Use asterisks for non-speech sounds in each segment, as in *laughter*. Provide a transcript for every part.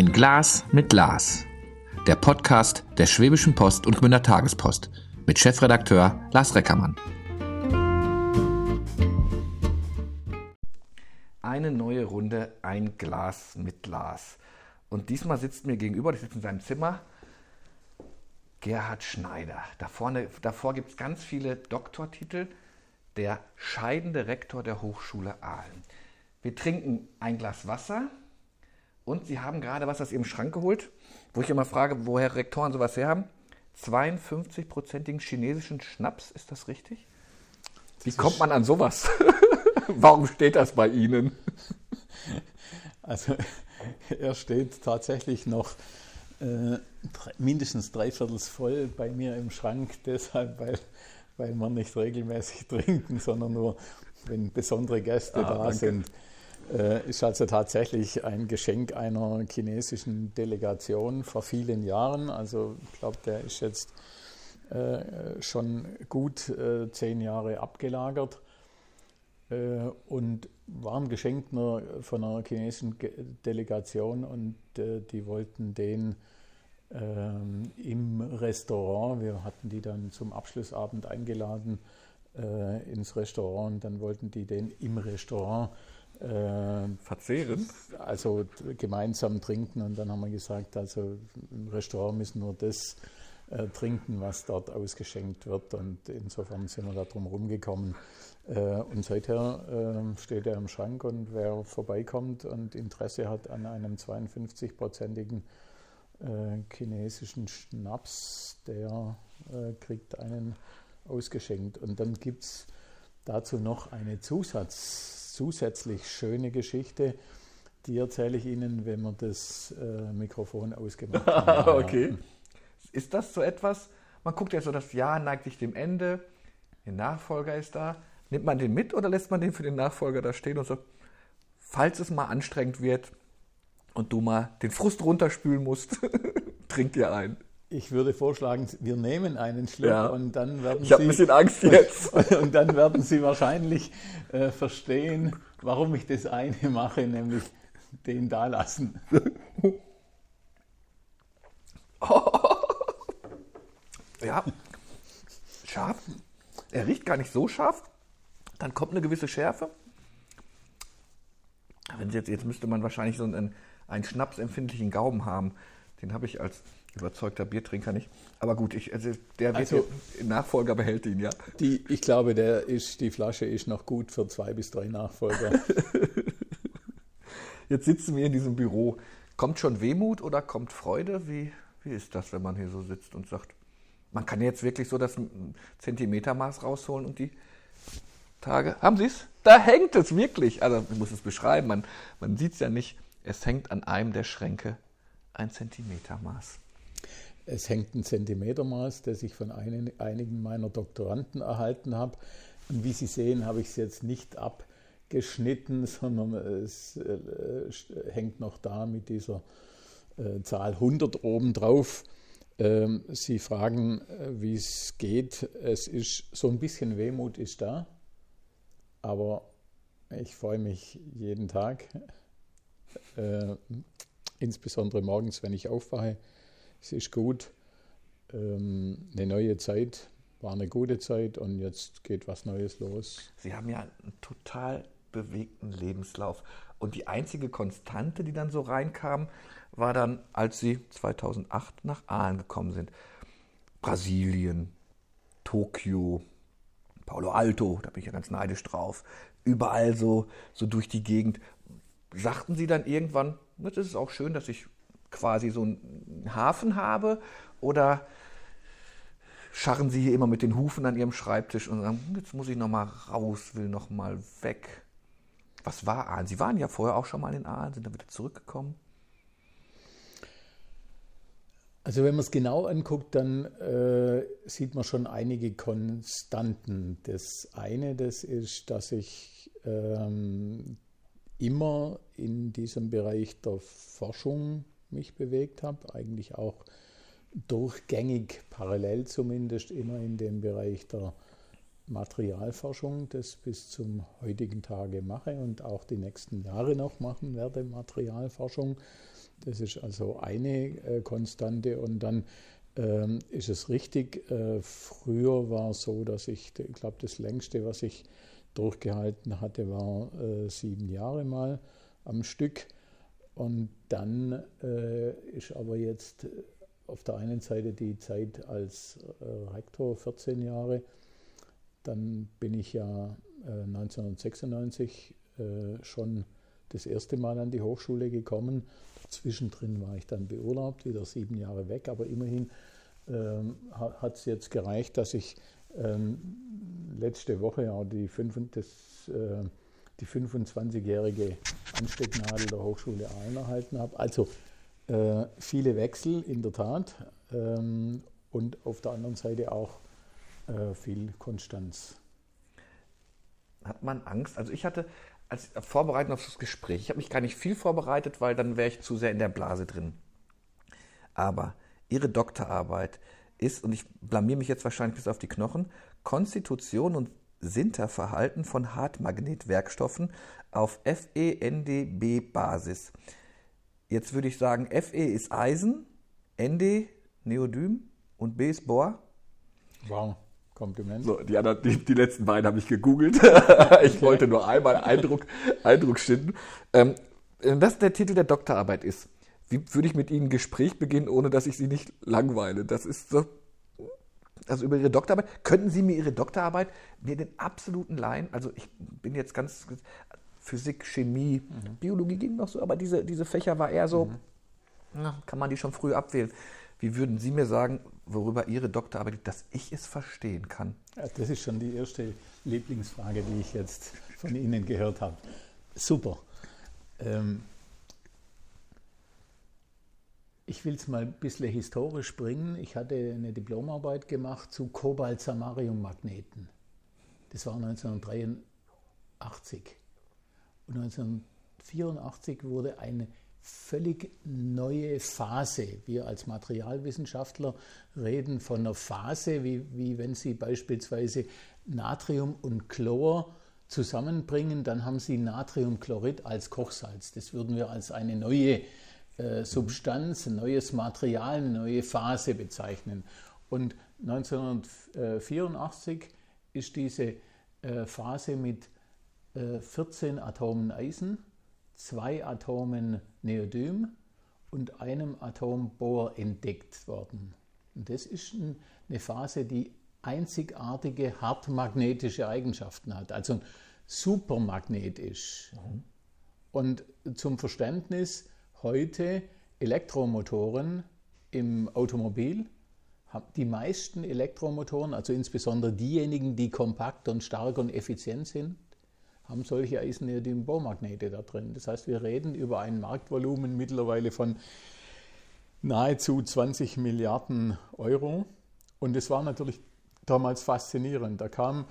Ein Glas mit Glas. Der Podcast der Schwäbischen Post und Gmünder Tagespost mit Chefredakteur Lars Reckermann. Eine neue Runde Ein Glas mit Glas. Und diesmal sitzt mir gegenüber, ich sitze in seinem Zimmer, Gerhard Schneider. Da vorne, davor gibt es ganz viele Doktortitel. Der scheidende Rektor der Hochschule Aalen. Wir trinken ein Glas Wasser und Sie haben gerade was aus Ihrem Schrank geholt, wo ich immer frage, woher Rektoren sowas her haben. 52-prozentigen chinesischen Schnaps, ist das richtig? Wie kommt man an sowas? *laughs* Warum steht das bei Ihnen? *laughs* Also *laughs* er steht tatsächlich noch äh, mindestens dreiviertels voll bei mir im Schrank, deshalb, weil, weil wir nicht regelmäßig trinken, sondern nur, wenn besondere Gäste ah, da danke. sind. Äh, ist also tatsächlich ein Geschenk einer chinesischen Delegation vor vielen Jahren. Also ich glaube, der ist jetzt äh, schon gut äh, zehn Jahre abgelagert äh, und war ein Geschenk von einer chinesischen Delegation und äh, die wollten den ähm, im Restaurant, wir hatten die dann zum Abschlussabend eingeladen äh, ins Restaurant und dann wollten die den im Restaurant äh, verzehren. Also gemeinsam trinken und dann haben wir gesagt, also im Restaurant müssen nur das äh, trinken, was dort ausgeschenkt wird und insofern sind wir da drum rumgekommen. Äh, und seither äh, steht er im Schrank und wer vorbeikommt und Interesse hat an einem 52-prozentigen äh, chinesischen Schnaps, der äh, kriegt einen ausgeschenkt. Und dann gibt es dazu noch eine Zusatz, zusätzlich schöne Geschichte. Die erzähle ich Ihnen, wenn wir das äh, Mikrofon ausgemacht haben. *laughs* okay. Ist das so etwas? Man guckt ja so, das Jahr neigt sich dem Ende, der Nachfolger ist da. Nimmt man den mit oder lässt man den für den Nachfolger da stehen und sagt, falls es mal anstrengend wird, und du mal den Frust runterspülen musst, *laughs* trink dir ein. Ich würde vorschlagen, wir nehmen einen Schluck ja. und dann werden ich habe ein bisschen Angst *laughs* jetzt. und dann werden Sie wahrscheinlich äh, verstehen, warum ich das eine mache, nämlich den da lassen. Oh. *laughs* Ja, scharf. Er riecht gar nicht so scharf. Dann kommt eine gewisse Schärfe. Wenn Sie jetzt, jetzt müsste man wahrscheinlich so einen einen schnapsempfindlichen Gaumen haben. Den habe ich als überzeugter Biertrinker nicht. Aber gut, ich, also der also, Nachfolger behält ihn, ja. Die, ich glaube, der ist, die Flasche ist noch gut für zwei bis drei Nachfolger. *laughs* Jetzt sitzen wir in diesem Büro. Kommt schon Wehmut oder kommt Freude? Wie, wie ist das, wenn man hier so sitzt und sagt, man kann jetzt wirklich so das Zentimetermaß rausholen und die Tage. Haben Sie es? Da hängt es wirklich. Also ich muss es beschreiben, man, man sieht es ja nicht. Es hängt an einem der Schränke ein Zentimetermaß. Es hängt ein Zentimetermaß, das ich von einen, einigen meiner Doktoranden erhalten habe. Und wie Sie sehen, habe ich es jetzt nicht abgeschnitten, *laughs* sondern es äh, hängt noch da mit dieser äh, Zahl 100 oben drauf. Ähm, Sie fragen, äh, wie es geht. Es ist so ein bisschen Wehmut ist da, aber ich freue mich jeden Tag *laughs* äh, insbesondere morgens, wenn ich aufwache. Es ist gut. Ähm, eine neue Zeit, war eine gute Zeit und jetzt geht was Neues los. Sie haben ja einen total bewegten Lebenslauf. Und die einzige Konstante, die dann so reinkam, war dann, als Sie 2008 nach Aalen gekommen sind. Brasilien, Tokio, Paulo Alto, da bin ich ja ganz neidisch drauf. Überall so, so durch die Gegend sagten sie dann irgendwann, das ist auch schön, dass ich quasi so einen Hafen habe? Oder scharren sie hier immer mit den Hufen an ihrem Schreibtisch und sagen, jetzt muss ich noch mal raus, will noch mal weg? Was war Aalen? Sie waren ja vorher auch schon mal in Aalen, sind dann wieder zurückgekommen. Also wenn man es genau anguckt, dann äh, sieht man schon einige Konstanten. Das eine, das ist, dass ich ähm, immer in diesem Bereich der Forschung mich bewegt habe, eigentlich auch durchgängig, parallel zumindest, immer in dem Bereich der Materialforschung, das bis zum heutigen Tage mache und auch die nächsten Jahre noch machen werde, Materialforschung. Das ist also eine äh, Konstante. Und dann ähm, ist es richtig, äh, früher war es so, dass ich, ich glaube, das längste, was ich durchgehalten hatte, war äh, sieben Jahre mal am Stück. Und dann äh, ist aber jetzt auf der einen Seite die Zeit als äh, Rektor 14 Jahre dann bin ich ja äh, 1996 äh, schon das erste Mal an die Hochschule gekommen. Zwischendrin war ich dann beurlaubt, wieder sieben Jahre weg, aber immerhin ähm, hat es jetzt gereicht, dass ich ähm, letzte Woche auch die, äh, die 25-jährige Anstecknadel der Hochschule Aalen erhalten habe. Also äh, viele Wechsel in der Tat ähm, und auf der anderen Seite auch äh, viel Konstanz. Hat man Angst? Also ich hatte als Vorbereitung auf das Gespräch, ich habe mich gar nicht viel vorbereitet, weil dann wäre ich zu sehr in der Blase drin. Aber Ihre Doktorarbeit ist, und ich blamier mich jetzt wahrscheinlich bis auf die Knochen, Konstitution und Sinterverhalten von Hartmagnetwerkstoffen auf FeNdB-Basis. Jetzt würde ich sagen, Fe ist Eisen, Nd Neodym und B ist Bohr. Wow. Kompliment. So, die, anderen, die, die letzten beiden habe ich gegoogelt. *laughs* ich wollte nur einmal Eindruck, Eindruck schinden. Ähm, wenn das der Titel der Doktorarbeit ist, wie würde ich mit Ihnen ein Gespräch beginnen, ohne dass ich Sie nicht langweile? Das ist so. Also über Ihre Doktorarbeit. Könnten Sie mir Ihre Doktorarbeit, mir den absoluten Laien, also ich bin jetzt ganz. Physik, Chemie, mhm. Biologie ging noch so, aber diese, diese Fächer war eher so, mhm. na, kann man die schon früh abwählen. Wie würden Sie mir sagen, worüber Ihre Doktorarbeit, dass ich es verstehen kann? Ja, das ist schon die erste Lieblingsfrage, die ich jetzt von Ihnen gehört habe. Super. Ähm, ich will es mal ein bisschen historisch bringen. Ich hatte eine Diplomarbeit gemacht zu Kobalt-Samarium-Magneten. Das war 1983. Und 1984 wurde eine völlig neue Phase. Wir als Materialwissenschaftler reden von einer Phase, wie, wie wenn Sie beispielsweise Natrium und Chlor zusammenbringen, dann haben Sie Natriumchlorid als Kochsalz. Das würden wir als eine neue äh, Substanz, ein neues Material, eine neue Phase bezeichnen. Und 1984 ist diese äh, Phase mit äh, 14 Atomen Eisen zwei Atomen Neodym und einem Atom Bohr entdeckt worden. Und das ist eine Phase, die einzigartige hartmagnetische Eigenschaften hat, also ein Supermagnet ist. Mhm. Und zum Verständnis, heute Elektromotoren im Automobil, die meisten Elektromotoren, also insbesondere diejenigen, die kompakt und stark und effizient sind, haben solche Eisenneodym-Bohrmagnete da drin. Das heißt, wir reden über ein Marktvolumen mittlerweile von nahezu 20 Milliarden Euro. Und das war natürlich damals faszinierend. Da kam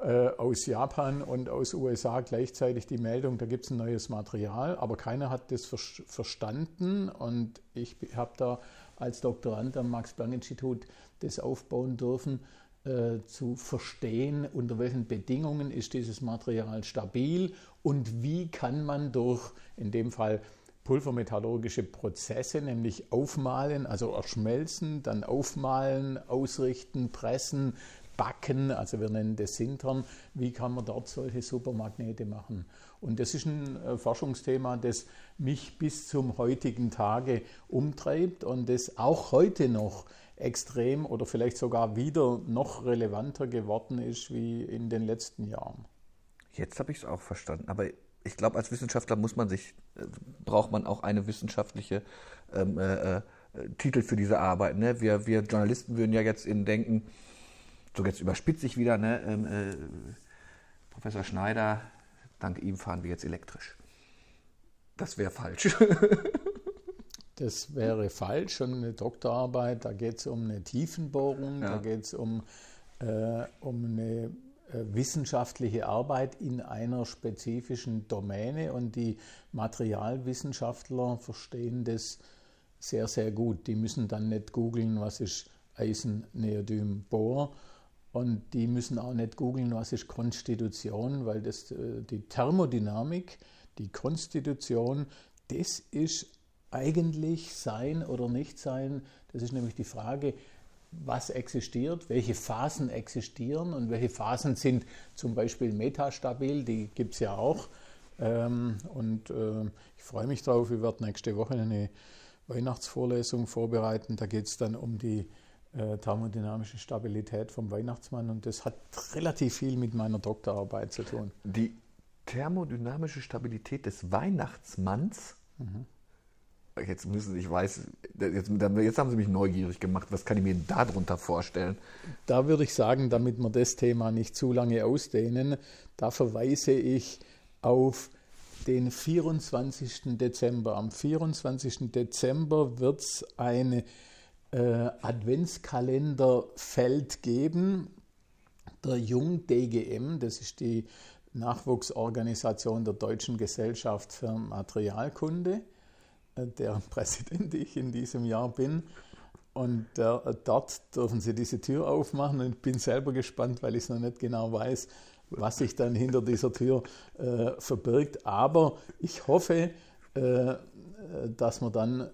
aus Japan und aus USA gleichzeitig die Meldung, da gibt es ein neues Material, aber keiner hat das ver verstanden. Und ich habe da als Doktorand am Max-Planck-Institut das aufbauen dürfen äh, zu verstehen, unter welchen Bedingungen ist dieses Material stabil und wie kann man durch, in dem Fall pulvermetallurgische Prozesse, nämlich aufmalen, also erschmelzen, dann aufmalen, ausrichten, pressen, backen, also wir nennen das Sintern, wie kann man dort solche Supermagnete machen. Und das ist ein äh, Forschungsthema, das mich bis zum heutigen Tage umtreibt und das auch heute noch extrem oder vielleicht sogar wieder noch relevanter geworden ist wie in den letzten Jahren. Jetzt habe ich es auch verstanden. Aber ich glaube, als Wissenschaftler muss man sich, äh, braucht man auch eine wissenschaftliche ähm, äh, äh, Titel für diese Arbeit. Ne? Wir, wir Journalisten würden ja jetzt in denken, so jetzt überspitze ich wieder, ne? Ähm, äh, Professor Schneider, dank ihm fahren wir jetzt elektrisch. Das wäre falsch. *laughs* Das wäre falsch und eine Doktorarbeit, da geht es um eine Tiefenbohrung, ja. da geht es um, äh, um eine äh, wissenschaftliche Arbeit in einer spezifischen Domäne und die Materialwissenschaftler verstehen das sehr, sehr gut. Die müssen dann nicht googeln, was ist Eisen, Neodym, Bohr, Und die müssen auch nicht googeln, was ist Konstitution, weil das, äh, die Thermodynamik, die Konstitution, das ist eigentlich sein oder nicht sein. Das ist nämlich die Frage, was existiert, welche Phasen existieren und welche Phasen sind zum Beispiel metastabil, die gibt es ja auch. Ähm, und äh, ich freue mich drauf, wir werden nächste Woche eine Weihnachtsvorlesung vorbereiten. Da geht es dann um die äh, thermodynamische Stabilität vom Weihnachtsmann und das hat relativ viel mit meiner Doktorarbeit zu tun. Die thermodynamische Stabilität des Weihnachtsmanns? Mhm. Jetzt müssen ich weiß, jetzt, jetzt, haben Sie mich neugierig gemacht. Was kann ich mir darunter vorstellen? Da würde ich sagen, damit wir das Thema nicht zu lange ausdehnen, da verweise ich auf den 24. Dezember. Am 24. Dezember wird es ein äh, Adventskalenderfeld geben. Der Jung DGM, das ist die Nachwuchsorganisation der Deutschen Gesellschaft für Materialkunde, äh, deren *laughs* Präsident ich in diesem Jahr bin. Und äh, dort dürfen Sie diese Tür aufmachen und ich bin selber gespannt, weil ich es noch nicht genau weiß, was sich dann hinter dieser Tür äh, verbirgt. Aber ich hoffe, äh, dass man dann, äh,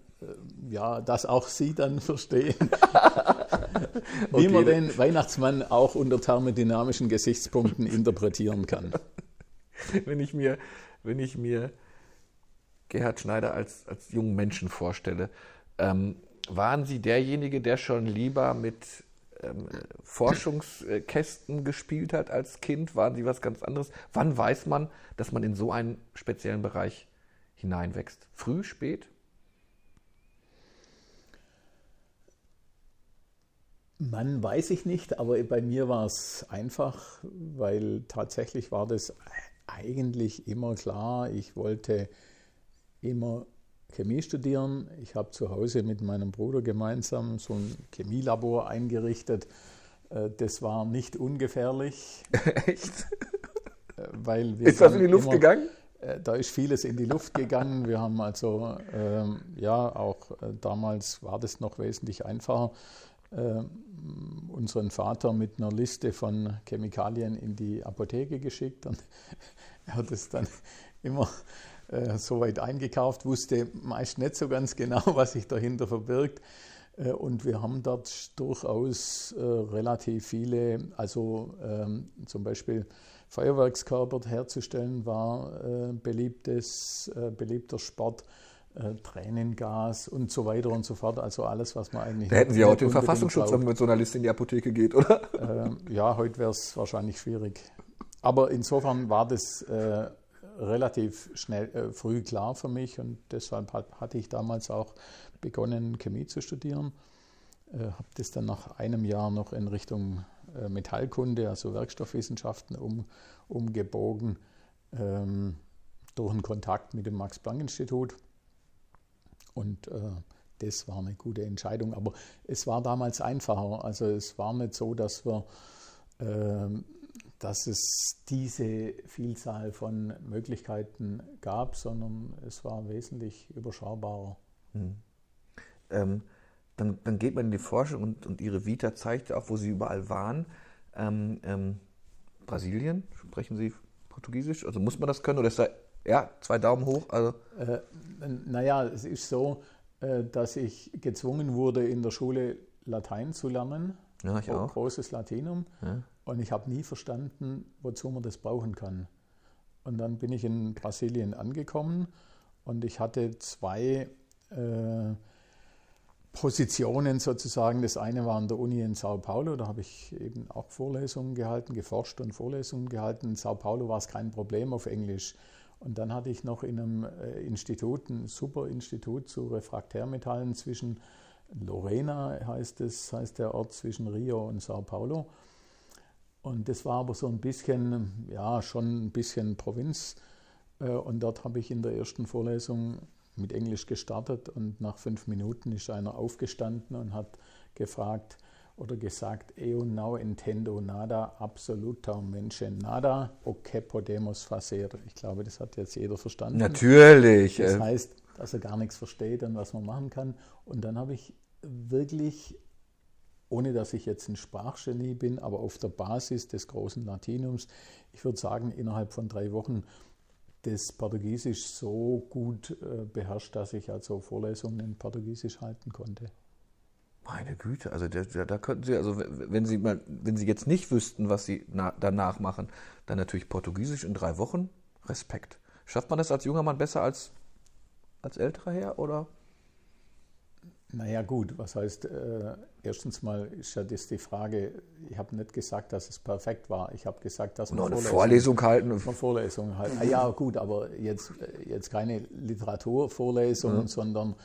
ja, dass auch Sie dann *laughs* verstehen, *laughs* wie okay. man den Weihnachtsmann auch unter thermodynamischen Gesichtspunkten interpretieren kann. Wenn ich mir, wenn ich mir Gerhard Schneider als, als jungen Menschen vorstelle, ähm, waren Sie derjenige, der schon lieber mit ähm, Forschungskästen gespielt hat als Kind? Waren Sie was ganz anderes? Wann weiß man, dass man in so einen speziellen Bereich hineinwächst? Früh, spät? Man weiß ich nicht, aber bei mir war es einfach, weil tatsächlich war das eigentlich immer klar. Ich wollte immer Chemie studieren. Ich habe zu Hause mit meinem Bruder gemeinsam so ein Chemielabor eingerichtet. Äh, das war nicht ungefährlich. *laughs* Echt? Äh, weil ist das in die Luft immer, gegangen? Äh, da ist vieles in die Luft gegangen. Wir haben also, ähm, ja, auch damals war das noch wesentlich einfacher, unseren Vater mit einer Liste von Chemikalien in die Apotheke geschickt. Und *laughs* er hat es dann immer äh, soweit eingekauft, wusste meist nicht so ganz genau, *laughs* was sich dahinter verbirgt. Äh, und wir haben dort durchaus äh, relativ viele, also ähm, zum Beispiel Feuerwerkskörper herzustellen war äh, beliebtes, äh, beliebter Sport. Äh, Tränengas und so weiter und so fort. Also alles, was man eigentlich. Da hätten Sie ja auch den Verfassungsschutz, wenn man mit so einer Liste in die Apotheke geht, oder? Ähm, ja, heute wäre es wahrscheinlich schwierig. Aber insofern war das äh, relativ schnell, äh, früh klar für mich und deshalb hat, hatte ich damals auch begonnen, Chemie zu studieren. Äh, habe das dann nach einem Jahr noch in Richtung äh, Metallkunde, also Werkstoffwissenschaften, um, umgebogen ähm, durch einen Kontakt mit dem Max-Planck-Institut. Und äh, das war eine gute Entscheidung. Aber es war damals einfacher. Also es war nicht so, dass wir ähm, dass es diese Vielzahl von Möglichkeiten gab, sondern es war wesentlich überschaubarer. Hm. Ähm, dann, dann, geht man in die Forschung und, und Ihre Vita zeigt auch, wo Sie überall waren. Ähm, ähm, Brasilien, sprechen Sie Portugiesisch? Also muss man das können oder ist da, ja, zwei Daumen hoch? Also. Äh, naja, es ist so, äh, dass ich gezwungen wurde, in der Schule Latein zu lernen. Ja, ich auch. Großes Latinum. Ja. Und ich habe nie verstanden, wozu man das brauchen kann. Und dann bin ich in Brasilien angekommen und ich hatte zwei äh, Positionen sozusagen. Das eine war an der Uni in Sao Paulo, da habe ich eben auch Vorlesungen gehalten, geforscht und Vorlesungen gehalten. In Sao Paulo war es kein Problem auf Englisch. Und dann hatte ich noch in einem äh, Institut, ein super Institut zu Refraktärmetallen zwischen Lorena heißt es, heißt der Ort zwischen Rio und Sao Paulo. Und das war aber so ein bisschen, ja, schon ein bisschen Provinz. Äh, und dort habe ich in der ersten Vorlesung mit Englisch gestartet und nach fünf Minuten ist einer aufgestanden und hat gefragt oder gesagt, eu não entendo nada, absolutamente nada, o que podemos fazer. Ich glaube, das hat jetzt jeder verstanden. Natürlich. Das heißt, dass er gar nichts versteht und was man machen kann. Und dann habe ich wirklich ohne dass ich jetzt ein Sprachgenie bin, aber auf der Basis des großen Latinums, ich würde sagen, innerhalb von drei Wochen das Portugiesisch so gut äh, beherrscht, dass ich also Vorlesungen in Portugiesisch halten konnte. Meine Güte, also da, da könnten Sie, also wenn Sie mal, wenn Sie jetzt nicht wüssten, was Sie na, danach machen, dann natürlich Portugiesisch in drei Wochen. Respekt. Schafft man das als junger Mann besser als als älterer Herr oder? Naja gut, was heißt, äh, erstens mal ist ja das die Frage, ich habe nicht gesagt, dass es perfekt war. Ich habe gesagt, dass man eine Vorlesung halten. Eine Vorlesung halten. Ah, ja gut, aber jetzt, jetzt keine Literaturvorlesungen, mhm. sondern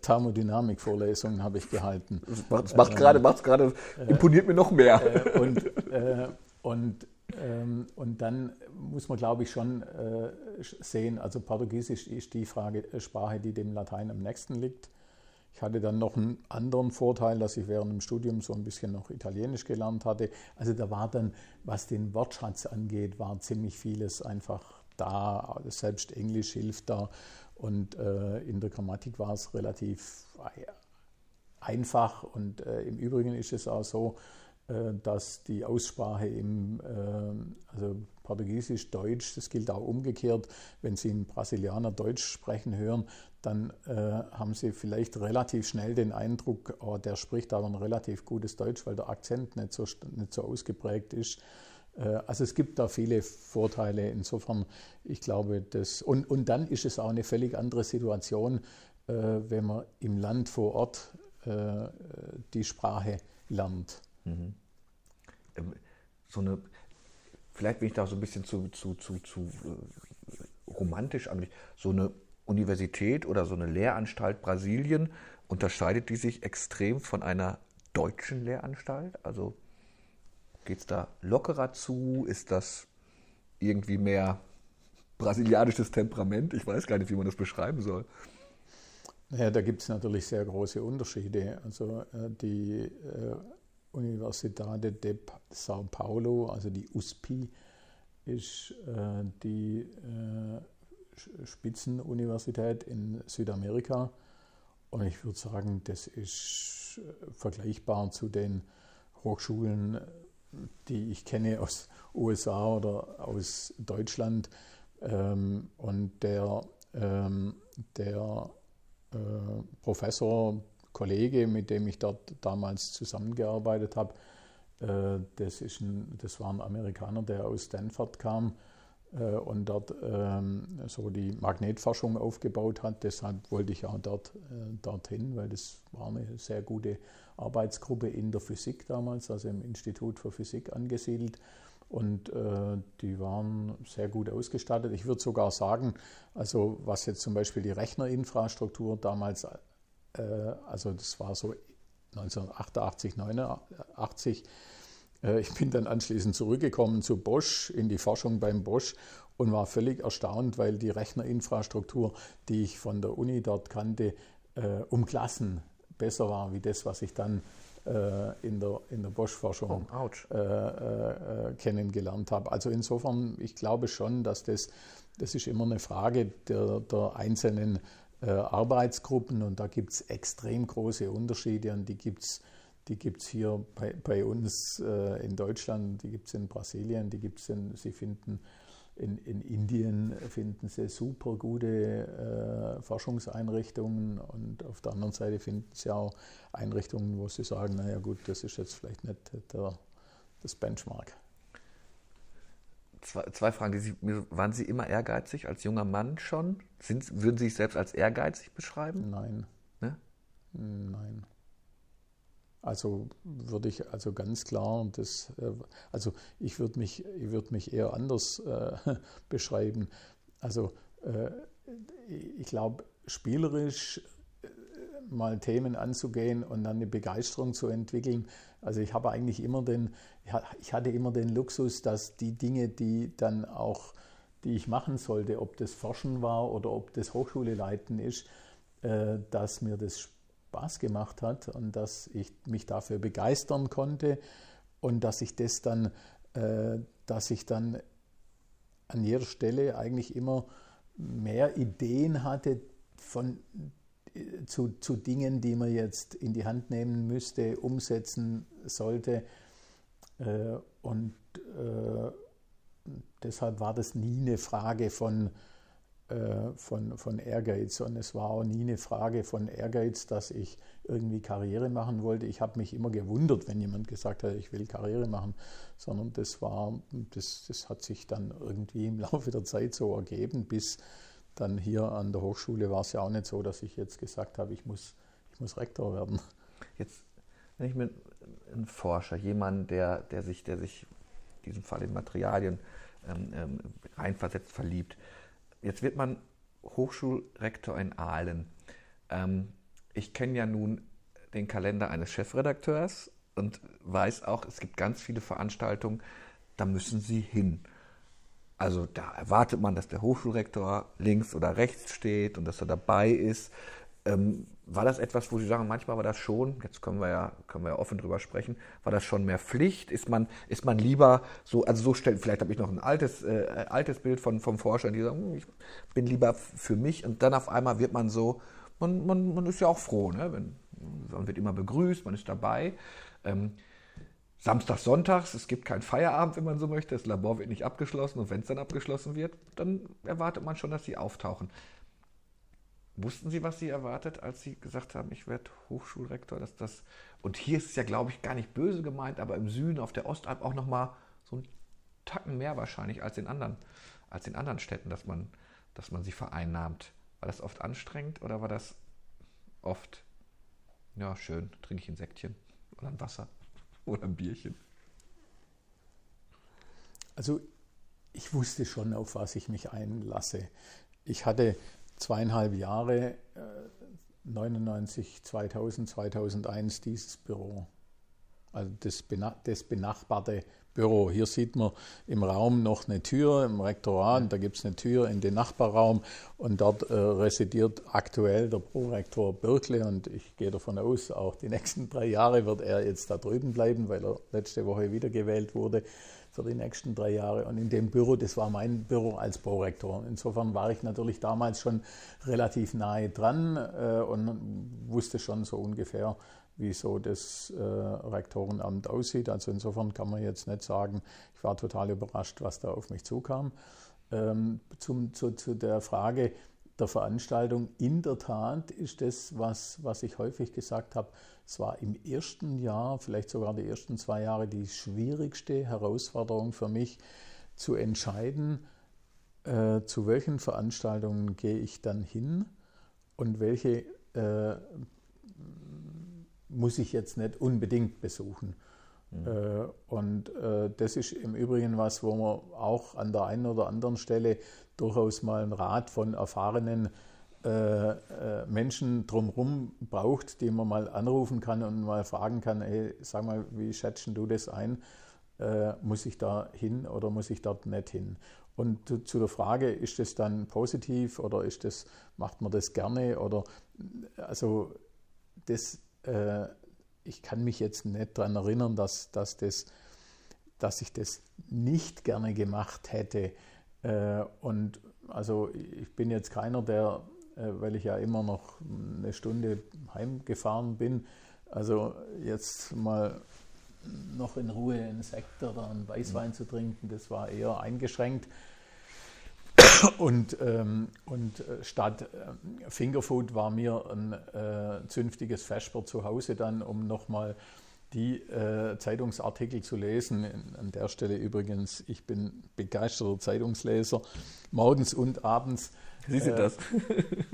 Thermodynamikvorlesungen habe ich gehalten. Das macht, macht äh, gerade, macht's gerade, äh, imponiert mir noch mehr. Äh, und, äh, und ähm, und dann muss man, glaube ich, schon äh, sehen, also Portugiesisch ist die Frage, äh, Sprache, die dem Latein am nächsten liegt. Ich hatte dann noch einen anderen Vorteil, dass ich während dem Studium so ein bisschen noch Italienisch gelernt hatte. Also da war dann, was den Wortschatz angeht, war ziemlich vieles einfach da. Selbst Englisch hilft da. Und äh, in der Grammatik war es relativ einfach. Und äh, im Übrigen ist es auch so, äh, dass die Aussprache im äh, also Portugiesisch, Deutsch, das gilt auch umgekehrt, wenn Sie einen Brasilianer Deutsch sprechen hören, dann äh, haben Sie vielleicht relativ schnell den Eindruck, oh, der spricht aber ein relativ gutes Deutsch, weil der Akzent nicht so, nicht so ausgeprägt ist. Also es gibt da viele Vorteile. Insofern, ich glaube, das und, und dann ist es auch eine völlig andere Situation, wenn man im Land vor Ort die Sprache lernt. Mhm. Ähm, so eine, vielleicht bin ich da so ein bisschen zu, zu, zu, zu äh, romantisch eigentlich, so eine Universität oder so eine Lehranstalt Brasilien, unterscheidet die sich extrem von einer deutschen Lehranstalt? Also geht es da lockerer zu? Ist das irgendwie mehr brasilianisches Temperament? Ich weiß gar nicht, wie man das beschreiben soll. Ja, da gibt es natürlich sehr große Unterschiede. Also äh, die äh, Universidade de São Paulo, also die USP, ist äh, die Spitzenuniversität in Südamerika. Und ich würde sagen, das ist vergleichbar zu den Hochschulen, die ich kenne aus USA oder aus Deutschland. Ähm, und der, ähm, der äh, Professor Kollege, mit dem ich dort damals zusammengearbeitet habe, äh, das, ist ein, das war ein Amerikaner, der aus Stanford kam und dort ähm, so die Magnetforschung aufgebaut hat. Deshalb wollte ich auch dort, äh, dorthin, weil das war eine sehr gute Arbeitsgruppe in der Physik damals, also im Institut für Physik angesiedelt. Und äh, die waren sehr gut ausgestattet. Ich würde sogar sagen, also was jetzt zum Beispiel die Rechnerinfrastruktur damals äh, also das war so 1988, 89. Äh, ich bin dann anschließend zurückgekommen zu Bosch, in die Forschung beim Bosch und war völlig erstaunt, weil die Rechnerinfrastruktur, die ich von der Uni dort kannte, äh, um Klassen besser war, wie das, was ich dann in der, in der Bosch-Forschung oh, äh, äh, kennengelernt habe. Also insofern, ich glaube schon, dass das, das ist immer eine Frage der, der einzelnen äh, Arbeitsgruppen und da gibt es extrem große Unterschiede und die gibt es die gibt's hier bei, bei uns äh, in Deutschland, die gibt es in Brasilien, die gibt es in, Sie finden in, in Indien finden sie super gute äh, Forschungseinrichtungen und auf der anderen Seite finden sie auch Einrichtungen, wo sie sagen, naja gut, das ist jetzt vielleicht nicht der, das Benchmark zwei, zwei Fragen. Sie, waren Sie immer ehrgeizig als junger Mann schon? Sind, würden Sie sich selbst als ehrgeizig beschreiben? Nein. Ne? Nein. Also würde ich also ganz klar das, äh, also ich würde mich, ich würde mich eher anders äh, *laughs* beschreiben. Also äh, ich glaube, spielerisch mal Themen anzugehen und dann eine Begeisterung zu entwickeln. Also ich habe eigentlich immer den, ich hatte immer den Luxus, dass die Dinge, die dann auch, die ich machen sollte, ob das Forschen war oder ob das Hochschule leiten ist, äh, dass mir das Spaß gemacht hat und dass ich mich dafür begeistern konnte und dass ich das dann, äh, dass ich dann an jeder Stelle eigentlich immer mehr Ideen hatte, von zu, zu Dingen, die man jetzt in die Hand nehmen müsste, umsetzen sollte. Äh, und äh, deshalb war das nie eine Frage von, äh, von, von Ehrgeiz. Und es war auch nie eine Frage von Ehrgeiz, dass ich irgendwie Karriere machen wollte. Ich habe mich immer gewundert, wenn jemand gesagt hat, ich will Karriere machen, sondern das war, das, das hat sich dann irgendwie im Laufe der Zeit so ergeben, bis dann hier an der Hochschule war es ja auch nicht so, dass ich jetzt gesagt habe, ich muss, ich muss Rektor werden. Jetzt, wenn ich mit einem Forscher, jemand, der, der sich, der sich in diesem Fall in Materialien ähm, ähm, reinversetzt, verliebt. Jetzt wird man Hochschulrektor in Aalen. Ähm, ich kenne ja nun den Kalender eines Chefredakteurs und weiß auch, es gibt ganz viele Veranstaltungen, da müssen Sie hin. Also da erwartet man, dass der Hochschulrektor links oder rechts steht und dass er dabei ist. Ähm, war das etwas, wo Sie sagen, manchmal war das schon, jetzt können wir ja, können wir ja offen drüber sprechen, war das schon mehr Pflicht? Ist man, ist man lieber so, also so stellt, vielleicht habe ich noch ein altes, äh, altes Bild von, vom Forscher, die sagen, hm, ich bin lieber für mich und dann auf einmal wird man so, man, man, man ist ja auch froh, ne? Wenn, man wird immer begrüßt, man ist dabei. Ähm, Samstags, Sonntags, es gibt keinen Feierabend, wenn man so möchte, das Labor wird nicht abgeschlossen und wenn es dann abgeschlossen wird, dann erwartet man schon, dass sie auftauchen. Wussten Sie, was Sie erwartet, als Sie gesagt haben, ich werde Hochschulrektor? Dass das, und hier ist es ja, glaube ich, gar nicht böse gemeint, aber im Süden, auf der Ostalb auch nochmal so ein Tacken mehr wahrscheinlich als in anderen, als in anderen Städten, dass man, dass man sie vereinnahmt. War das oft anstrengend oder war das oft, ja, schön, trinke ich ein Säckchen oder ein Wasser *laughs* oder ein Bierchen? Also ich wusste schon, auf was ich mich einlasse. Ich hatte zweieinhalb Jahre, 99, 2000, 2001 dieses Büro. Also das, das benachbarte Büro. Hier sieht man im Raum noch eine Tür im Rektorat, da gibt es eine Tür in den Nachbarraum und dort äh, residiert aktuell der Prorektor Birkle und ich gehe davon aus, auch die nächsten drei Jahre wird er jetzt da drüben bleiben, weil er letzte Woche wiedergewählt wurde für die nächsten drei Jahre. Und in dem Büro, das war mein Büro als Prorektor. Insofern war ich natürlich damals schon relativ nahe dran äh, und wusste schon so ungefähr, wie so das äh, Rektorenamt aussieht. Also insofern kann man jetzt nicht sagen, ich war total überrascht, was da auf mich zukam. Ähm, zum, zu, zu der Frage, der Veranstaltung. In der Tat ist das, was, was ich häufig gesagt habe, es war im ersten Jahr, vielleicht sogar die ersten zwei Jahre, die schwierigste Herausforderung für mich, zu entscheiden, äh, zu welchen Veranstaltungen gehe ich dann hin und welche äh, muss ich jetzt nicht unbedingt besuchen. Mhm. Und äh, das ist im Übrigen was, wo man auch an der einen oder anderen Stelle durchaus mal einen Rat von erfahrenen äh, Menschen drumherum braucht, die man mal anrufen kann und mal fragen kann, hey, sag mal, wie schätzen du das ein? Muss ich da hin oder muss ich dort nicht hin? Und zu der Frage, ist das dann positiv oder ist das, macht man das gerne oder also das, äh, ich kann mich jetzt nicht daran erinnern, dass, dass, das, dass ich das nicht gerne gemacht hätte. Äh, und also ich bin jetzt keiner, der, äh, weil ich ja immer noch eine Stunde heimgefahren bin, also jetzt mal noch in Ruhe einen Sekt oder einen Weißwein zu trinken, das war eher eingeschränkt. Und, ähm, und äh, statt äh, Fingerfood war mir ein äh, zünftiges Vesper zu Hause dann, um nochmal die äh, Zeitungsartikel zu lesen. An der Stelle übrigens, ich bin begeisterter Zeitungsleser, morgens und abends. Sie sind äh, das.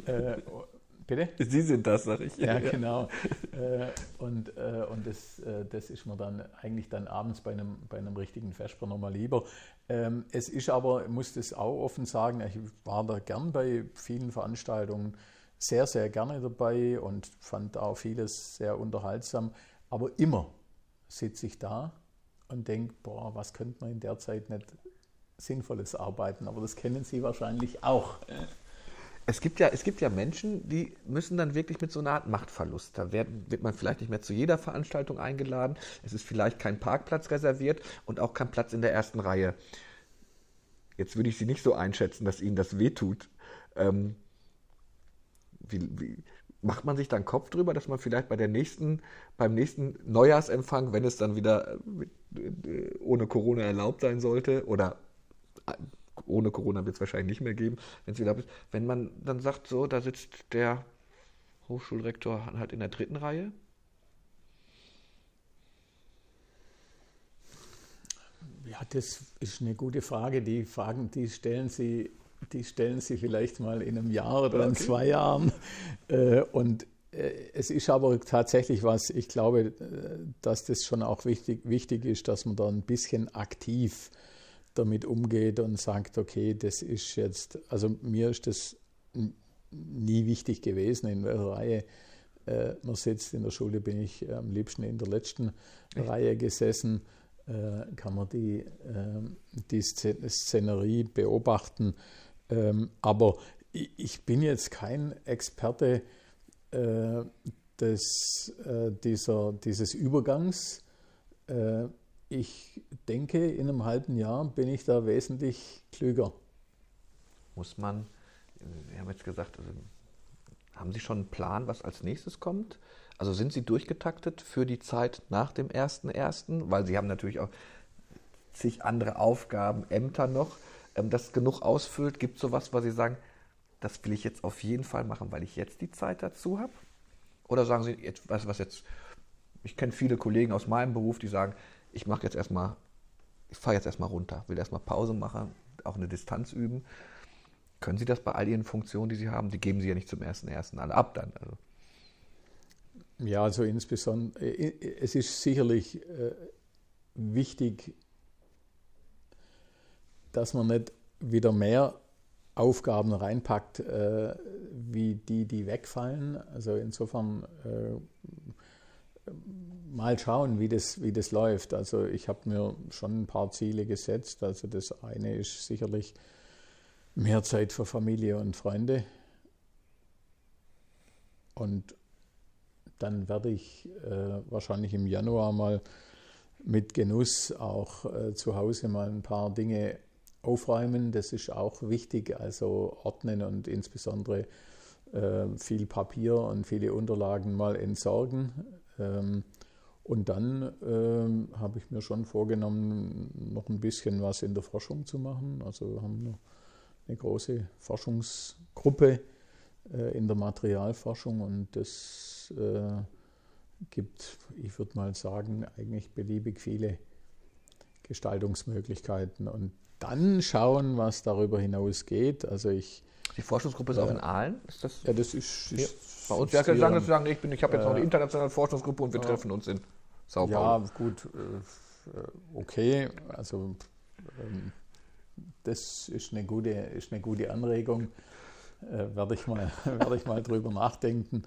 Äh, bitte? Sie sind das, sag ich. Ja, genau. Äh, und äh, und das, das ist mir dann eigentlich dann abends bei einem, bei einem richtigen Vesper nochmal lieber. Ähm, es ist aber, ich muss das auch offen sagen, ich war da gern bei vielen Veranstaltungen sehr, sehr gerne dabei und fand auch vieles sehr unterhaltsam. Aber immer sitze ich da und denke, boah, was könnte man in der Zeit nicht Sinnvolles arbeiten. Aber das kennen Sie wahrscheinlich auch. Es gibt, ja, es gibt ja Menschen, die müssen dann wirklich mit so einer Art Machtverlust. Da werden, wird man vielleicht nicht mehr zu jeder Veranstaltung eingeladen. Es ist vielleicht kein Parkplatz reserviert und auch kein Platz in der ersten Reihe. Jetzt würde ich Sie nicht so einschätzen, dass Ihnen das wehtut. Ähm, wie, wie, macht man sich dann Kopf drüber, dass man vielleicht bei der nächsten, beim nächsten Neujahrsempfang, wenn es dann wieder äh, ohne Corona erlaubt sein sollte, oder äh, ohne Corona wird es wahrscheinlich nicht mehr geben, wenn es wieder ist, wenn man dann sagt, so, da sitzt der Hochschulrektor halt in der dritten Reihe. Ja, das ist eine gute Frage. Die Fragen, die stellen Sie die stellen Sie vielleicht mal in einem Jahr oder in zwei Jahren. Äh, und äh, es ist aber tatsächlich was, ich glaube, äh, dass das schon auch wichtig, wichtig ist, dass man da ein bisschen aktiv damit umgeht und sagt, okay, das ist jetzt, also mir ist das nie wichtig gewesen, in welcher Reihe man sitzt. In der Schule bin ich am liebsten in der letzten Echt? Reihe gesessen. Kann man die, die Szenerie beobachten ähm, aber ich, ich, bin jetzt kein Experte äh, des, äh, dieser, dieses Übergangs. Ich denke, in einem halben Jahr bin ich da wesentlich klüger. Muss man, Sie haben jetzt gesagt, also haben Sie schon einen Plan, was als nächstes kommt? Also sind Sie durchgetaktet für die Zeit nach dem 1.1., weil Sie haben natürlich auch zig andere Aufgaben, Ämter noch. Ähm, das genug ausfüllt? Gibt es sowas, was Sie sagen, das will ich jetzt auf jeden Fall machen, weil ich jetzt die Zeit dazu habe? Oder sagen Sie, jetzt, was, was jetzt, ich kenne viele Kollegen aus meinem Beruf, die sagen, ich mache jetzt erstmal, ich fahre jetzt erstmal runter, will erstmal Pause machen, auch eine Distanz üben. Können Sie das bei all Ihren Funktionen, die Sie haben, die geben Sie ja nicht zum ersten ersten alle ab dann? Also. Ja, also insbesondere, äh, äh, es ist sicherlich äh, wichtig, dass man nicht wieder mehr Aufgaben reinpackt, wie die, die wegfallen. Also insofern mal schauen, wie das, wie das läuft. Also ich habe mir schon ein paar Ziele gesetzt. Also das eine ist sicherlich mehr Zeit für Familie und Freunde. Und dann werde ich äh, wahrscheinlich im Januar mal mit Genuss auch äh, zu Hause mal ein paar Dinge aufräumen, das ist auch wichtig, also ordnen und insbesondere äh, viel Papier und viele Unterlagen mal entsorgen. Ähm, und dann ähm, habe ich mir schon vorgenommen, noch ein bisschen was in der Forschung zu machen. Also wir haben eine große Forschungsgruppe äh, in der Materialforschung und das äh, gibt, ich würde mal sagen, eigentlich beliebig viele Gestaltungsmöglichkeiten. Und dann schauen, was darüber hinaus geht. Also ich, die Forschungsgruppe ist äh, auch in Aalen? Ist das ja, das ist, ist bei uns. Ja, kann sagen, ich, ich habe jetzt noch eine internationale Forschungsgruppe und wir treffen uns in Sao Paulo. Ja, gut, äh, okay. Also ähm, das ist eine gute, ist eine gute Anregung. Äh, werde ich mal, *laughs* werde ich mal drüber nachdenken.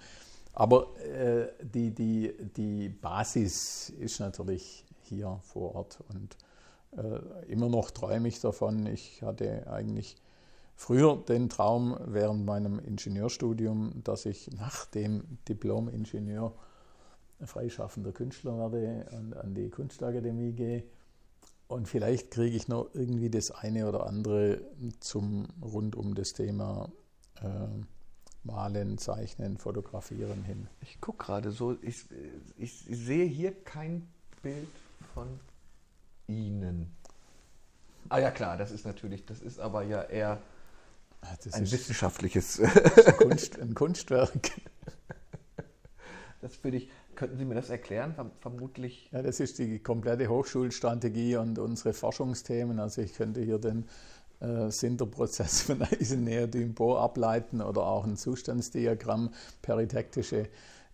Aber äh, die, die, die Basis ist natürlich hier vor Ort und immer noch träume ich davon. Ich hatte eigentlich früher den Traum während meinem Ingenieurstudium, dass ich nach dem Diplom-Ingenieur freischaffender Künstler werde und an die Kunstakademie gehe. Und vielleicht kriege ich noch irgendwie das eine oder andere zum rund um das Thema äh, Malen, Zeichnen, Fotografieren hin. Ich gucke gerade so, ich, ich sehe hier kein Bild von Ihnen. Ah ja klar, das ist natürlich, das ist aber ja eher das ein wissenschaftliches ein, Kunst, *laughs* ein Kunstwerk. Das würde ich, könnten Sie mir das erklären? Vermutlich. Ja, das ist die komplette Hochschulstrategie und unsere Forschungsthemen. Also ich könnte hier den äh, Sinterprozess von *laughs* Eisenneodym-Bohr ableiten oder auch ein Zustandsdiagramm, peritektische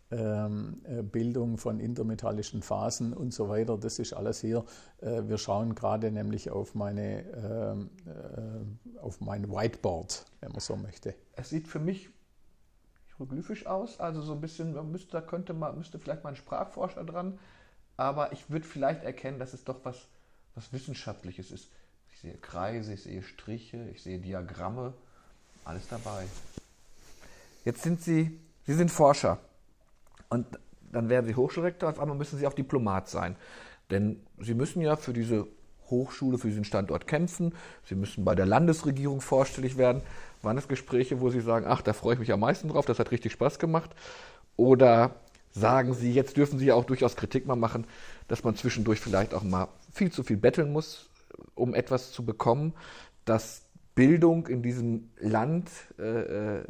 Bildung von intermetallischen Phasen und so weiter. Das ist alles hier. Äh, wir schauen gerade nämlich auf, meine, ähm, äh, auf mein Whiteboard, wenn man so möchte. Es sieht für mich hieroglyphisch aus, also so ein bisschen, müsste, da könnte man, müsste vielleicht mal ein Sprachforscher dran, aber ich würde vielleicht erkennen, dass es doch was, was Wissenschaftliches ist. Ich sehe Kreise, ich sehe Striche, ich sehe Diagramme, alles dabei. Jetzt sind Sie, Sie sind Forscher. Und dann werden Sie Hochschulrektor, auf einmal müssen Sie auch Diplomat sein. Denn Sie müssen ja für diese Hochschule für diesen Standort kämpfen. Sie müssen bei der Landesregierung vorstellig werden. Waren das Gespräche, wo Sie sagen, ach, da freue ich mich am meisten drauf, das hat richtig Spaß gemacht? Oder sagen Sie, jetzt dürfen Sie ja auch durchaus Kritik mal machen, dass man zwischendurch vielleicht auch mal viel zu viel betteln muss, um etwas zu bekommen, dass Bildung in diesem Land äh, äh,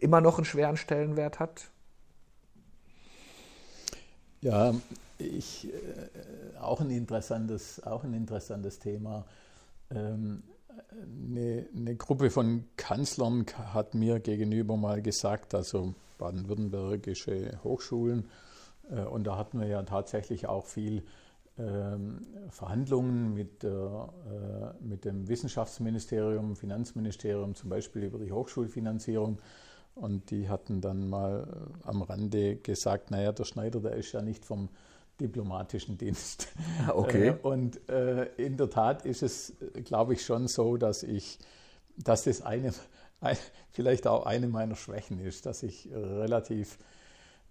immer noch einen schweren Stellenwert hat? Ja, ich, äh, auch, ein interessantes, auch ein interessantes Thema. Ähm, eine, eine, Gruppe von Kanzlern hat mir gegenüber mal gesagt, also baden-württembergische Hochschulen, äh, und da hatten wir ja tatsächlich auch viel ähm, Verhandlungen mit, äh, mit dem Wissenschaftsministerium, Finanzministerium, zum Beispiel über die Hochschulfinanzierung. Und die hatten dann mal äh, am Rande gesagt, naja, der Schneider, der ist ja nicht vom diplomatischen Dienst. Ah, okay. Äh, und äh, in der Tat ist es, glaube ich, schon so, dass ich, dass das eine, vielleicht auch eine meiner Schwächen ist, dass ich relativ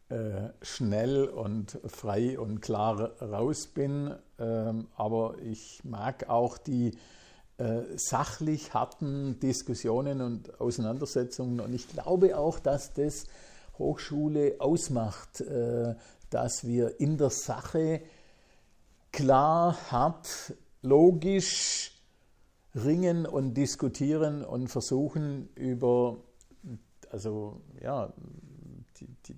äh, schnell und frei und klar raus bin. Ähm, aber ich mag auch die äh, sachlich harten Diskussionen und Auseinandersetzungen. Und ich glaube auch, dass das Hochschule ausmacht, äh, dass wir in der Sache klar, hart, logisch ringen und diskutieren und versuchen über also ja, die, die,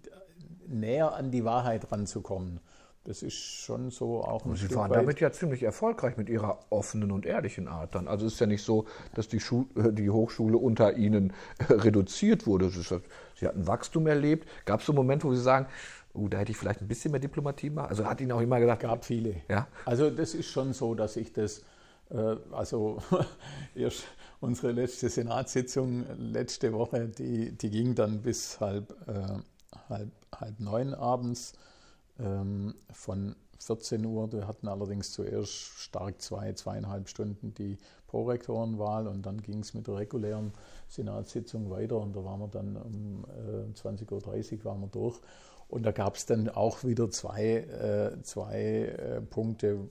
näher an die Wahrheit ranzukommen. Das ist schon so auch ein Sie Stück waren weit. damit ja ziemlich erfolgreich mit Ihrer offenen und ehrlichen Art dann. Also es ist ja nicht so, dass die, Schu äh, die Hochschule unter Ihnen reduziert wurde. Sie hatten Wachstum erlebt. Gab es so einen Moment, wo Sie sagen, uh, da hätte ich vielleicht ein bisschen mehr Diplomatie machen? Also hat Ihnen auch immer gesagt. Gab viele. Ja? Also das ist schon so, dass ich das, äh, also *laughs* erst unsere letzte Senatssitzung letzte Woche, die, die ging dann bis halb, äh, halb, halb neun abends von 14 Uhr. Wir hatten allerdings zuerst stark zwei, zweieinhalb Stunden die Prorektorenwahl und dann ging es mit der regulären Senatssitzung weiter und da waren wir dann um äh, 20.30 Uhr waren wir durch. Und da gab es dann auch wieder zwei, äh, zwei äh, Punkte,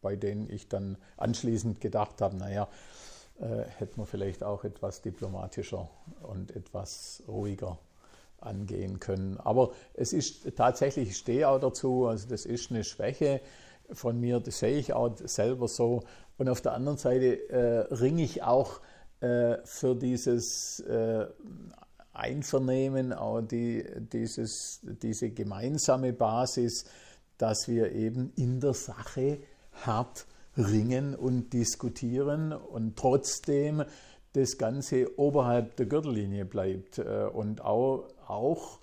bei denen ich dann anschließend gedacht habe, naja, äh, hätten wir vielleicht auch etwas diplomatischer und etwas ruhiger angehen können. Aber es ist tatsächlich, ich stehe auch dazu, also das ist eine Schwäche von mir, das sehe ich auch selber so. Und auf der anderen Seite äh, ringe ich auch äh, für dieses äh, Einvernehmen, auch die, dieses, diese gemeinsame Basis, dass wir eben in der Sache hart ringen und diskutieren und trotzdem das Ganze oberhalb der Gürtellinie bleibt äh, und auch, auch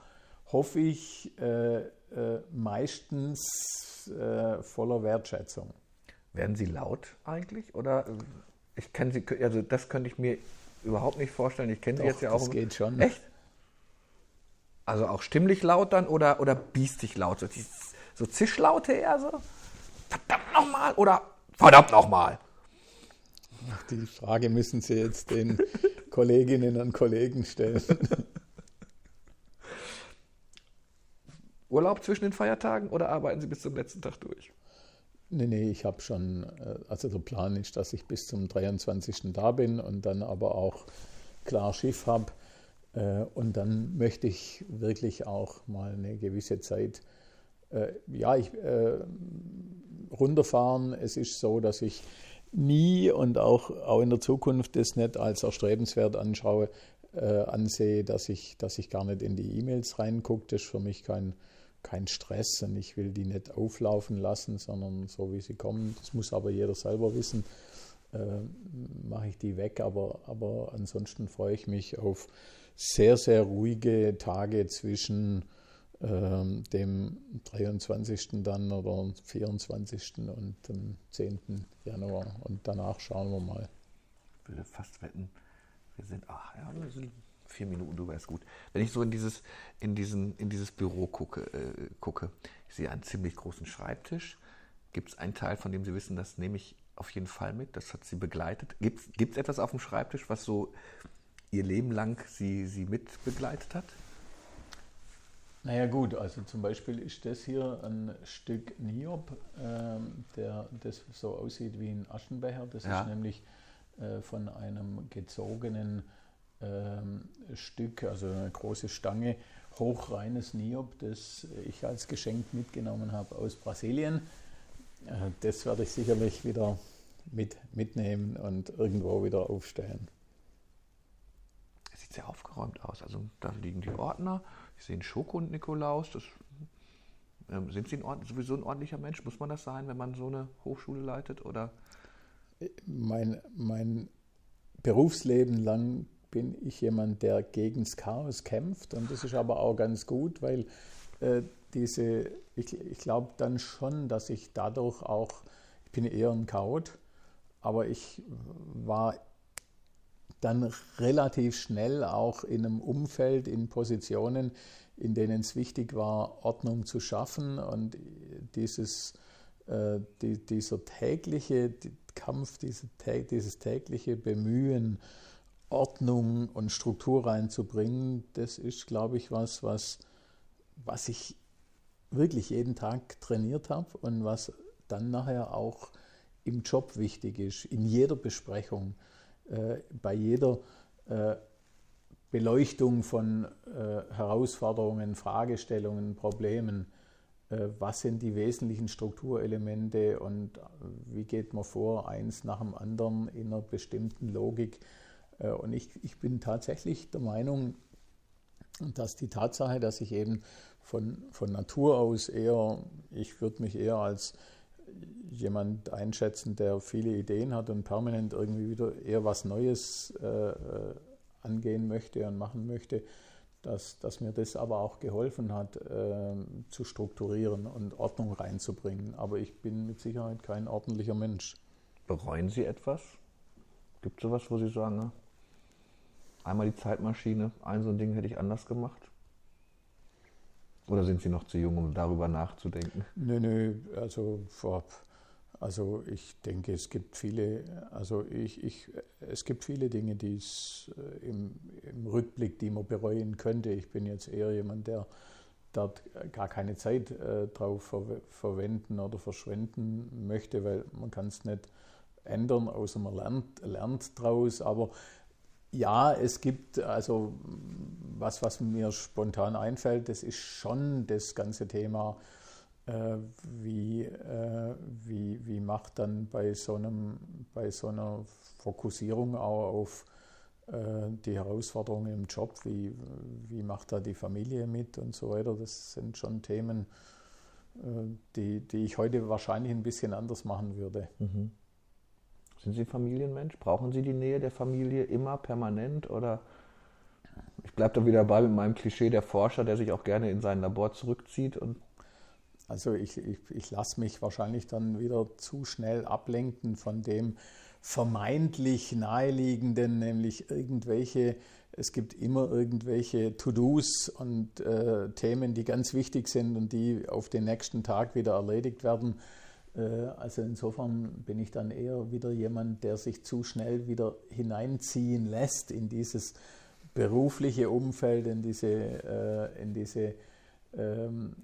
hoffe ich, äh, äh, meistens äh, voller Wertschätzung. Werden Sie laut eigentlich? Oder äh, ich kenne Sie, also das könnte ich mir überhaupt nicht vorstellen. Ich kenne sie jetzt ja auch. Das geht schon. *laughs* Echt? Also auch stimmlich laut dann oder, oder biestig laut? So, so Zischlaute eher so? Verdammt nochmal oder verdammt nochmal? Die Frage müssen Sie jetzt den *laughs* Kolleginnen und Kollegen stellen. *laughs* Urlaub zwischen den Feiertagen oder arbeiten Sie bis zum letzten Tag durch? Nee, nee, ich habe schon, äh, also der Plan ist, dass ich bis zum 23. da bin und dann aber auch klar Schiff habe. Äh, und dann möchte ich wirklich auch mal eine gewisse Zeit, äh, ja, ich, runterfahren. Es ist so, dass ich nie und auch, auch in der Zukunft das nicht als erstrebenswert anschaue, ansehe, dass ich, dass ich gar nicht in die E-Mails reingucke. Das ist für mich kein, kein Stress und ich will die nicht auflaufen lassen, sondern so wie sie kommen. Das muss aber jeder selber wissen. Äh, mache ich die weg, aber, aber ansonsten freue ich mich auf sehr, sehr ruhige Tage zwischen äh, dem 23. dann oder 24. und dem 10. Januar. Und danach schauen wir mal. Ich würde fast wetten, wir sind, ach ja, wir sind vier Minuten drüber ist gut. Wenn ich so in dieses, in diesen, in dieses Büro gucke, äh, gucke, ich sehe einen ziemlich großen Schreibtisch. Gibt es einen Teil, von dem Sie wissen, das nehme ich auf jeden Fall mit, das hat Sie begleitet. Gibt es etwas auf dem Schreibtisch, was so Ihr Leben lang Sie, Sie mit begleitet hat? Naja gut, also zum Beispiel ist das hier ein Stück Niob, äh, der das so aussieht wie ein Aschenbecher. Das ja. ist nämlich äh, von einem gezogenen Stück, also eine große Stange, hochreines Niob, das ich als Geschenk mitgenommen habe aus Brasilien. Äh, das werde ich sicherlich wieder mit, mitnehmen und irgendwo wieder aufstellen. Es sieht sehr aufgeräumt aus. Also da liegen die Ordner. Ich sehe einen Schoko und Nikolaus. Das, ähm, sind Sie ein sowieso ein ordentlicher Mensch? Muss man das sein, wenn man so eine Hochschule leitet? Oder? Mein, mein Berufsleben lang bin ich jemand, der gegen das Chaos kämpft. Und das ist aber auch ganz gut, weil äh, diese, ich, ich glaube dann schon, dass ich dadurch auch, ich bin eher ein Chaot, aber ich war dann relativ schnell auch in einem Umfeld, in Positionen, in denen es wichtig war, Ordnung zu schaffen und dieses, äh, die, dieser tägliche Kampf, diese, dieses tägliche Bemühen, Ordnung und Struktur reinzubringen, das ist, glaube ich, was, was, was ich wirklich jeden Tag trainiert habe und was dann nachher auch im Job wichtig ist, in jeder Besprechung, äh, bei jeder äh, Beleuchtung von äh, Herausforderungen, Fragestellungen, Problemen. Äh, was sind die wesentlichen Strukturelemente und wie geht man vor, eins nach dem anderen in einer bestimmten Logik? Äh, und ich, ich bin tatsächlich der Meinung, dass die Tatsache, dass ich eben von, von Natur aus eher, ich würde mich eher als jemand einschätzen, der viele Ideen hat und permanent irgendwie wieder eher was Neues äh, äh, angehen möchte und machen möchte, dass, dass mir das aber auch geholfen hat, äh, zu strukturieren und Ordnung reinzubringen. Aber ich bin mit Sicherheit kein ordentlicher Mensch. Bereuen Sie etwas? Gibt es sowas, wo Sie sagen, ne? Einmal die Zeitmaschine, ein so ein Ding hätte ich anders gemacht? Oder sind Sie noch zu jung, um darüber nachzudenken? Nö, nö, also vor, also ich denke, es gibt viele, also ich, ich, es gibt viele Dinge, die es äh, im, im Rückblick, die man bereuen könnte. Ich bin jetzt eher jemand, der dort gar keine Zeit äh, drauf ver verwenden oder verschwenden möchte, weil man kann es nicht ändern, außer man lernt, lernt draus. Aber ja, es gibt also was, was mir spontan einfällt, das ist schon das ganze Thema, äh, wie, äh, wie, wie macht dann bei so, einem, bei so einer Fokussierung auch auf äh, die Herausforderungen im Job, wie, wie macht da die Familie mit und so weiter. Das sind schon Themen, äh, die, die ich heute wahrscheinlich ein bisschen anders machen würde. Mhm. Sind Sie Familienmensch? Brauchen Sie die Nähe der Familie immer permanent oder ich bleibe da wieder bei mit meinem Klischee der Forscher, der sich auch gerne in sein Labor zurückzieht und also ich, ich, ich lasse mich wahrscheinlich dann wieder zu schnell ablenken von dem vermeintlich naheliegenden, nämlich irgendwelche, es gibt immer irgendwelche To-Dos und äh, Themen, die ganz wichtig sind und die auf den nächsten Tag wieder erledigt werden. Äh, also insofern bin ich dann eher wieder jemand, der sich zu schnell wieder hineinziehen lässt in dieses berufliche Umfeld, in diese, äh, in diese ähm,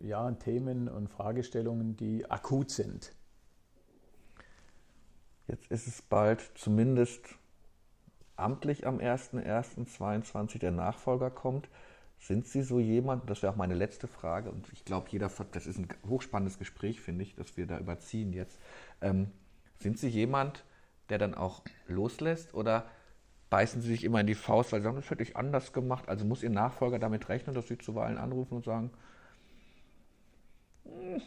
äh, ja, Themen und Fragestellungen, die akut sind. Jetzt ist es bald zumindest amtlich am 01.01.2022 der Nachfolger kommt. Sind Sie so jemand, das wäre auch meine letzte Frage, und ich glaube, jeder, das ist ein hochspannendes Gespräch, finde ich, dass wir da überziehen jetzt. Ähm, sind Sie jemand, der dann auch loslässt oder beißen Sie sich immer in die Faust, weil Sie sagen, das hätte ich anders gemacht? Also muss Ihr Nachfolger damit rechnen, dass Sie zuweilen anrufen und sagen, hm,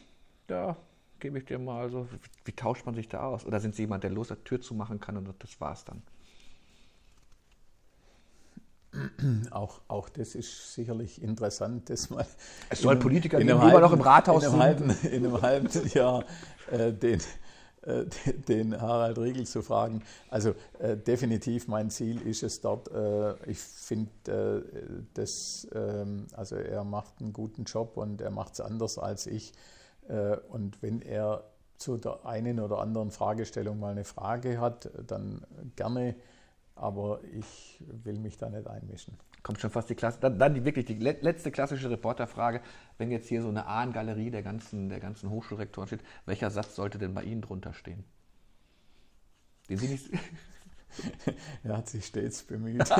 da gebe ich dir mal so, wie, wie tauscht man sich da aus? Oder sind Sie jemand, der los der Tür zumachen kann und das war's dann? Auch, auch das ist sicherlich interessant, das mal. Es soll Politiker geben, die immer noch im Rathaus in einem halben, in einem halben Jahr äh, den, äh, den Harald Riegel zu fragen. Also äh, definitiv mein Ziel ist es dort. Äh, ich finde, äh, das, ähm, also er macht einen guten Job und er macht es anders als ich. Äh, und wenn er zu der einen oder anderen Fragestellung mal eine Frage hat, dann gerne aber ich will mich da nicht einmischen. kommt schon fast die Klasse. Dann, dann die wirklich die letzte klassische Reporterfrage. Wenn jetzt hier so eine Ahnengalerie der ganzen, der ganzen Hochschulrektoren steht, welcher Satz sollte denn bei Ihnen drunter stehen? Den Sie nicht. *laughs* er hat sich stets bemüht. *laughs*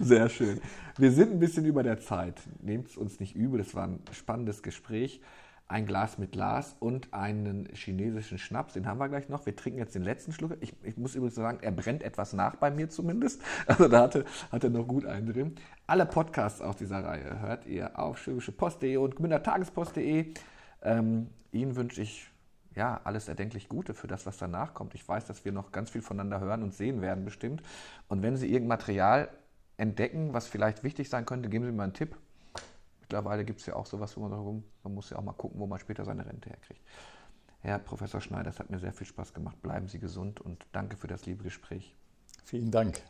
Sehr schön. Wir sind ein bisschen über der Zeit. Nehmt es uns nicht übel, das war ein spannendes Gespräch. Ein Glas mit Glas und einen chinesischen Schnaps, den haben wir gleich noch. Wir trinken jetzt den letzten Schluck. Ich, ich muss übrigens sagen, er brennt etwas nach bei mir zumindest. *laughs* Also da hatte, hat er noch gut einen drin. Alle Podcasts aus dieser Reihe hört ihr auf schwäbischepost.de und gmündertagespost.de. Ähm, Ihnen wünsche ich ja, alles erdenklich Gute für das, was danach kommt. Ich weiß, dass wir noch ganz viel voneinander hören und sehen werden bestimmt. Und wenn Sie irgendein Material entdecken, was vielleicht wichtig sein könnte, geben Sie mir einen Tipp. Mittlerweile gibt es ja auch sowas, wo man, man muss ja auch mal gucken, wo man später seine Rente herkriegt. Herr Professor Schneider, es hat mir sehr viel Spaß gemacht. Bleiben Sie gesund und danke für das liebe Gespräch. Vielen Dank.